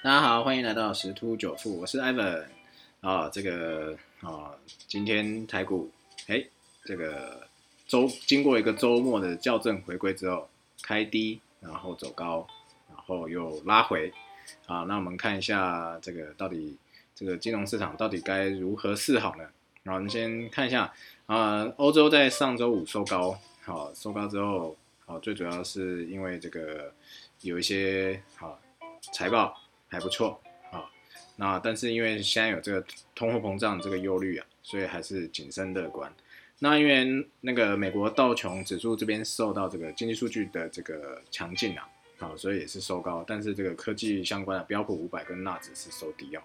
大家好，欢迎来到十突九富，我是 Ivan 啊。这个啊，今天台股哎，这个周经过一个周末的校正回归之后，开低，然后走高，然后又拉回啊。那我们看一下这个到底这个金融市场到底该如何是好呢？然后我们先看一下啊，欧洲在上周五收高，好收高之后，好最主要是因为这个有一些好财报。还不错啊，那但是因为现在有这个通货膨胀这个忧虑啊，所以还是谨慎乐观。那因为那个美国道琼指数这边受到这个经济数据的这个强劲啊，好，所以也是收高。但是这个科技相关的标普五百跟纳指是收低哦。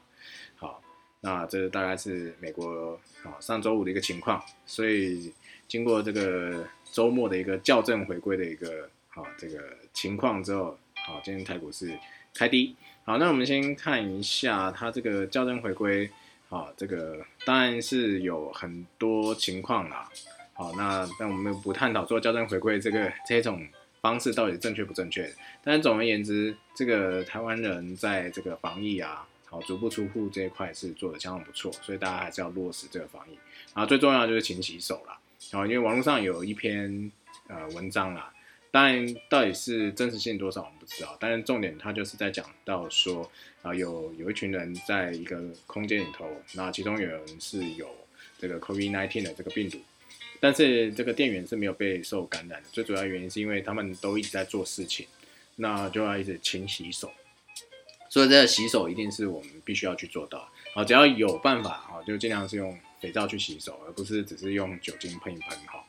好，那这大概是美国啊上周五的一个情况。所以经过这个周末的一个校正回归的一个好这个情况之后，好，今天台股是开低。好，那我们先看一下它这个校正回归，好，这个当然是有很多情况啦。好，那但我们不探讨做校正回归这个这种方式到底正确不正确。但是总而言之，这个台湾人在这个防疫啊，好，足不出户这一块是做的相当不错，所以大家还是要落实这个防疫。然后最重要就是勤洗手啦。后因为网络上有一篇呃文章啦。当然，到底是真实性多少我们不知道。但是重点，他就是在讲到说，啊，有有一群人在一个空间里头，那其中有人是有这个 COVID-19 的这个病毒，但是这个店员是没有被受感染的。最主要原因是因为他们都一直在做事情，那就要一直勤洗手。所以这个洗手一定是我们必须要去做到。好，只要有办法，哈，就尽量是用肥皂去洗手，而不是只是用酒精喷一喷，哈。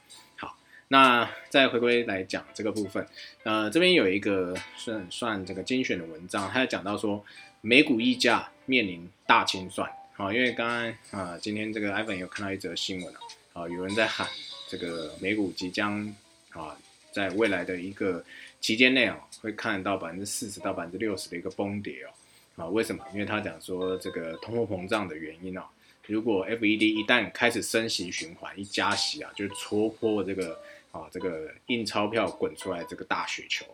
那再回归来讲这个部分，呃，这边有一个算算这个精选的文章，它讲到说美股溢价面临大清算，好，因为刚刚啊，今天这个 iPhone 有看到一则新闻啊，啊，有人在喊这个美股即将啊，在未来的一个期间内啊，会看到百分之四十到百分之六十的一个崩跌哦，啊，为什么？因为他讲说这个通货膨胀的原因啊，如果 FED 一旦开始升息循环，一加息啊，就戳破这个。啊，这个印钞票滚出来这个大雪球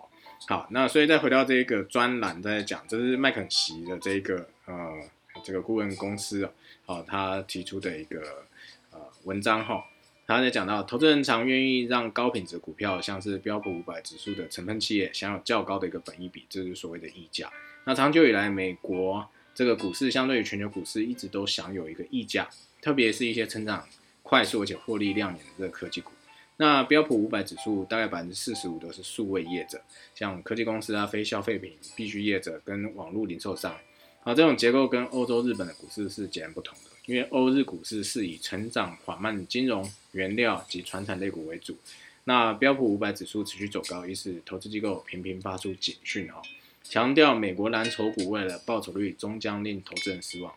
好，那所以再回到这个专栏再讲，这是麦肯锡的这个呃这个顾问公司啊，好，他提出的一个呃文章哈，他在讲到投资人常愿意让高品质股票，像是标普五百指数的成分企业，享有较高的一个本益比，这是所谓的溢价。那长久以来，美国这个股市相对于全球股市一直都享有一个溢价，特别是一些成长快速而且获利亮眼的这个科技股。那标普五百指数大概百分之四十五都是数位业者，像科技公司啊、非消费品必需业者跟网络零售商，啊，这种结构跟欧洲、日本的股市是截然不同的。因为欧日股市是以成长缓慢金融、原料及传产类股为主。那标普五百指数持续走高，于是投资机构频频发出警讯哈，强调美国蓝筹股未来的报酬率终将令投资人失望。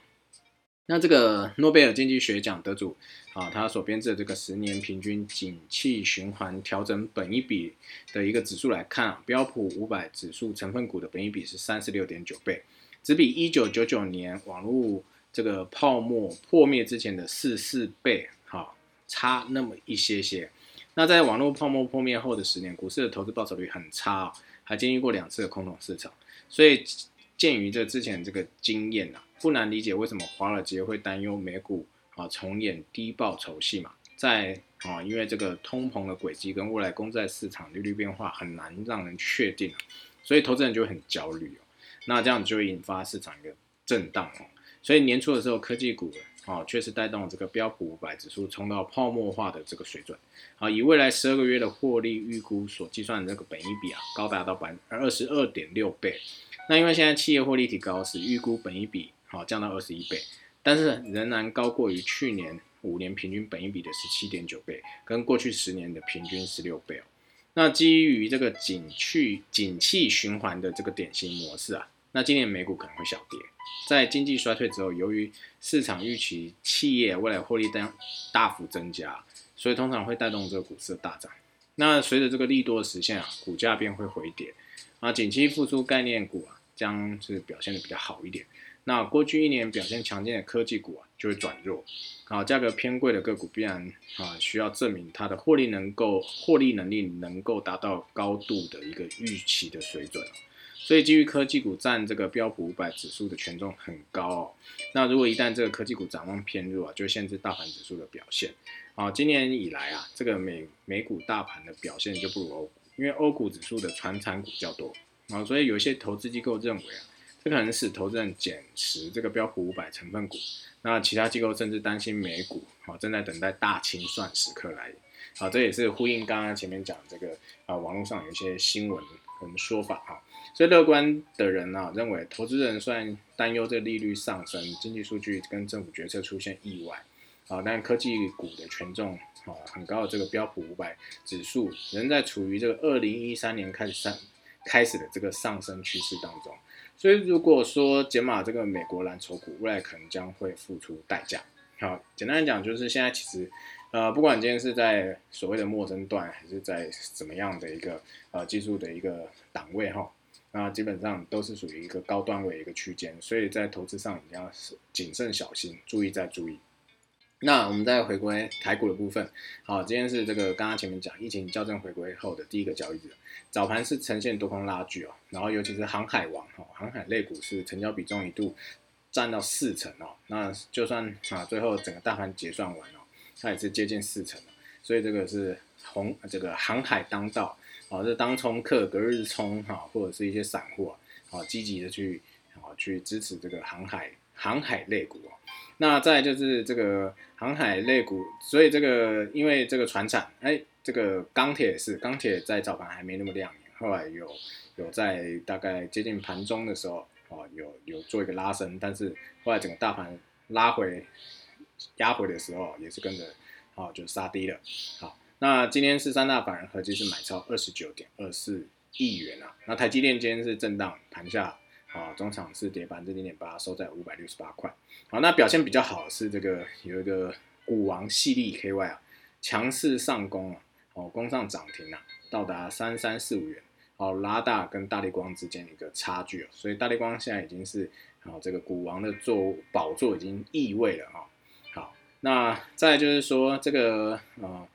那这个诺贝尔经济学奖得主啊，他所编制的这个十年平均景气循环调整本一比的一个指数来看啊，标普五百指数成分股的本一比是三十六点九倍，只比一九九九年网络这个泡沫破灭之前的四四倍，哈，差那么一些些。那在网络泡沫破灭后的十年，股市的投资报酬率很差，还经历过两次的空头市场，所以。鉴于这之前这个经验啊，不难理解为什么华尔街会担忧美股啊重演低报酬戏嘛。在啊，因为这个通膨的轨迹跟未来公债市场利率变化很难让人确定，所以投资人就很焦虑哦。那这样就会引发市场一个震荡哦。所以年初的时候，科技股啊确实带动这个标普五百指数冲到泡沫化的这个水准啊。以未来十二个月的获利预估所计算的这个本益比啊，高达到百分之二十二点六倍。那因为现在企业获利提高，使预估本益比好降到二十一倍，但是仍然高过于去年五年平均本益比的十七点九倍，跟过去十年的平均十六倍哦。那基于这个景气景气循环的这个典型模式啊，那今年美股可能会小跌。在经济衰退之后，由于市场预期企业未来获利大大幅增加，所以通常会带动这个股市的大涨。那随着这个利多的实现啊，股价便会回跌。啊，景气复苏概念股啊，将是表现的比较好一点。那过去一年表现强劲的科技股啊，就会转弱。啊，价格偏贵的个股必然啊，需要证明它的获利能够获利能力能够达到高度的一个预期的水准。所以基于科技股占这个标普五百指数的权重很高哦。那如果一旦这个科技股展望偏弱啊，就限制大盘指数的表现。啊，今年以来啊，这个美美股大盘的表现就不如欧股，因为欧股指数的传产股较多啊，所以有些投资机构认为啊，这可能使投资人减持这个标普五百成分股。那其他机构甚至担心美股啊正在等待大清算时刻来。好，这也是呼应刚刚前面讲这个啊，网络上有一些新闻跟说法哈。所以乐观的人呢，认为投资人虽然担忧这利率上升、经济数据跟政府决策出现意外，啊，但科技股的权重啊很高的这个标普五百指数仍在处于这个二零一三年开始上开始的这个上升趋势当中。所以如果说减码这个美国蓝筹股，未来可能将会付出代价。好，简单来讲就是现在其实。呃，不管今天是在所谓的陌生段，还是在怎么样的一个呃技术的一个档位哈，那基本上都是属于一个高段位一个区间，所以在投资上一定要谨慎小心，注意再注意。那我们再回归台股的部分，好，今天是这个刚刚前面讲疫情校正回归后的第一个交易日，早盘是呈现多空拉锯哦，然后尤其是航海王哈，航海类股是成交比重一度占到四成哦，那就算啊最后整个大盘结算完哦。它也是接近四成所以这个是红这个航海当道啊，这当冲客隔日冲哈，或者是一些散户啊，啊积极的去啊去支持这个航海航海类股。那再就是这个航海类股，所以这个因为这个船产，哎，这个钢铁是钢铁在早盘还没那么亮眼，后来有有在大概接近盘中的时候哦，有有做一个拉升，但是后来整个大盘拉回。压回的时候也是跟着，好就杀低了。好，那今天是三大法人合计是买超二十九点二四亿元啊。那台积电今天是震荡盘下，啊，中场是跌百分之零点八，收在五百六十八块。好，那表现比较好是这个有一个股王系力 KY 啊，强势上攻啊，哦，攻上涨停啊，到达三三四五元，好拉大跟大力光之间一个差距啊，所以大力光现在已经是啊这个股王的座宝座已经易位了啊。那再就是说，这个啊，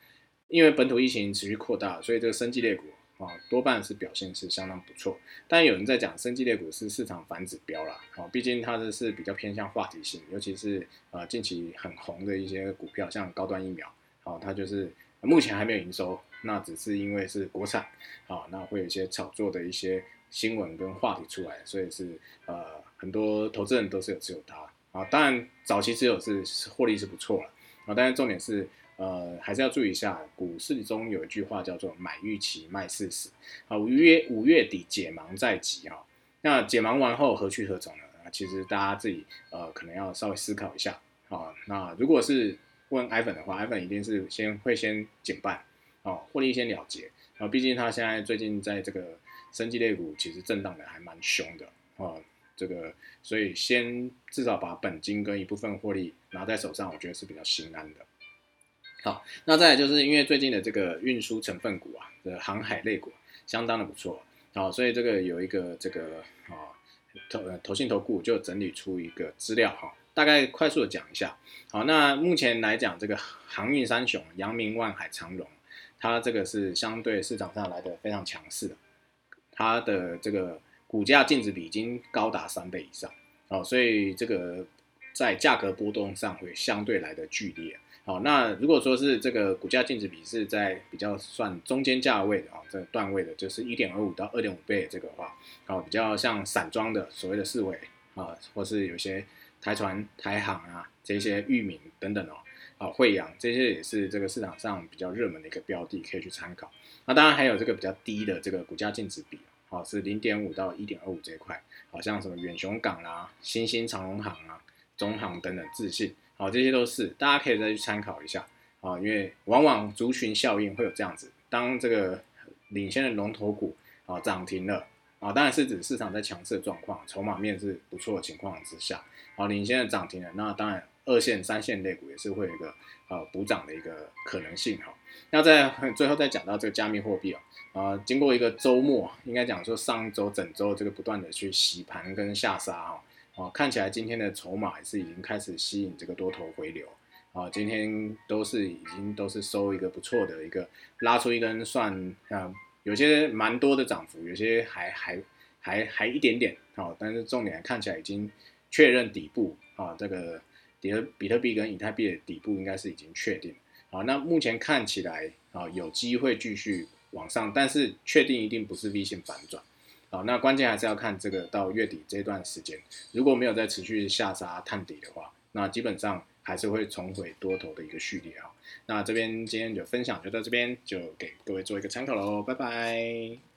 因为本土疫情持续扩大，所以这个生技类股啊，多半是表现是相当不错。但有人在讲生技类股是市场反指标啦，啊，毕竟它的是比较偏向话题性，尤其是啊近期很红的一些股票，像高端疫苗，好，它就是目前还没有营收，那只是因为是国产，啊，那会有一些炒作的一些新闻跟话题出来，所以是呃很多投资人都是有持有它。啊，当然早期持有是获利是不错了啊，但是重点是呃还是要注意一下，股市中有一句话叫做买预期卖事实啊。五月五月底解盲在即啊，那解盲完后何去何从呢？啊，其实大家自己呃可能要稍微思考一下啊。那如果是问 iPhone 的话，iPhone 一定是先会先减半啊，获利先了结啊，毕竟他现在最近在这个升级类股其实震荡的还蛮凶的啊。这个，所以先至少把本金跟一部分获利拿在手上，我觉得是比较心安的。好，那再来就是因为最近的这个运输成分股啊，的航海类股相当的不错，好，所以这个有一个这个啊投投信投顾就整理出一个资料哈，大概快速的讲一下。好，那目前来讲，这个航运三雄阳明、万海、长荣，它这个是相对市场上来的非常强势的，它的这个。股价净值比已经高达三倍以上，哦，所以这个在价格波动上会相对来的剧烈，好，那如果说是这个股价净值比是在比较算中间价位的啊，这段位的，就是一点二五到二点五倍这个话，哦，比较像散装的所谓的四维啊，或是有些台船、台航啊这些域名等等哦，啊，惠阳这些也是这个市场上比较热门的一个标的，可以去参考。那当然还有这个比较低的这个股价净值比。好是零点五到一点二五这一块，好像什么远雄港啦、新兴长荣行啊、中航等等自信，好这些都是大家可以再去参考一下啊，因为往往族群效应会有这样子，当这个领先的龙头股啊涨停了啊，当然是指市场在强势的状况，筹码面是不错的情况之下，好领先的涨停了，那当然二线、三线类股也是会有一个呃补涨的一个可能性哈。那在最后再讲到这个加密货币啊。啊，经过一个周末，应该讲说上周整周这个不断的去洗盘跟下杀啊，哦，看起来今天的筹码也是已经开始吸引这个多头回流啊，今天都是已经都是收一个不错的一个拉出一根算啊，有些蛮多的涨幅，有些还还还还一点点，好，但是重点看起来已经确认底部啊，这个比特比特币跟以太币的底部应该是已经确定，好，那目前看起来啊有机会继续往上，但是确定一定不是 V 型反转，好，那关键还是要看这个到月底这段时间，如果没有再持续下杀探底的话，那基本上还是会重回多头的一个序列啊。那这边今天就分享就到这边，就给各位做一个参考喽，拜拜。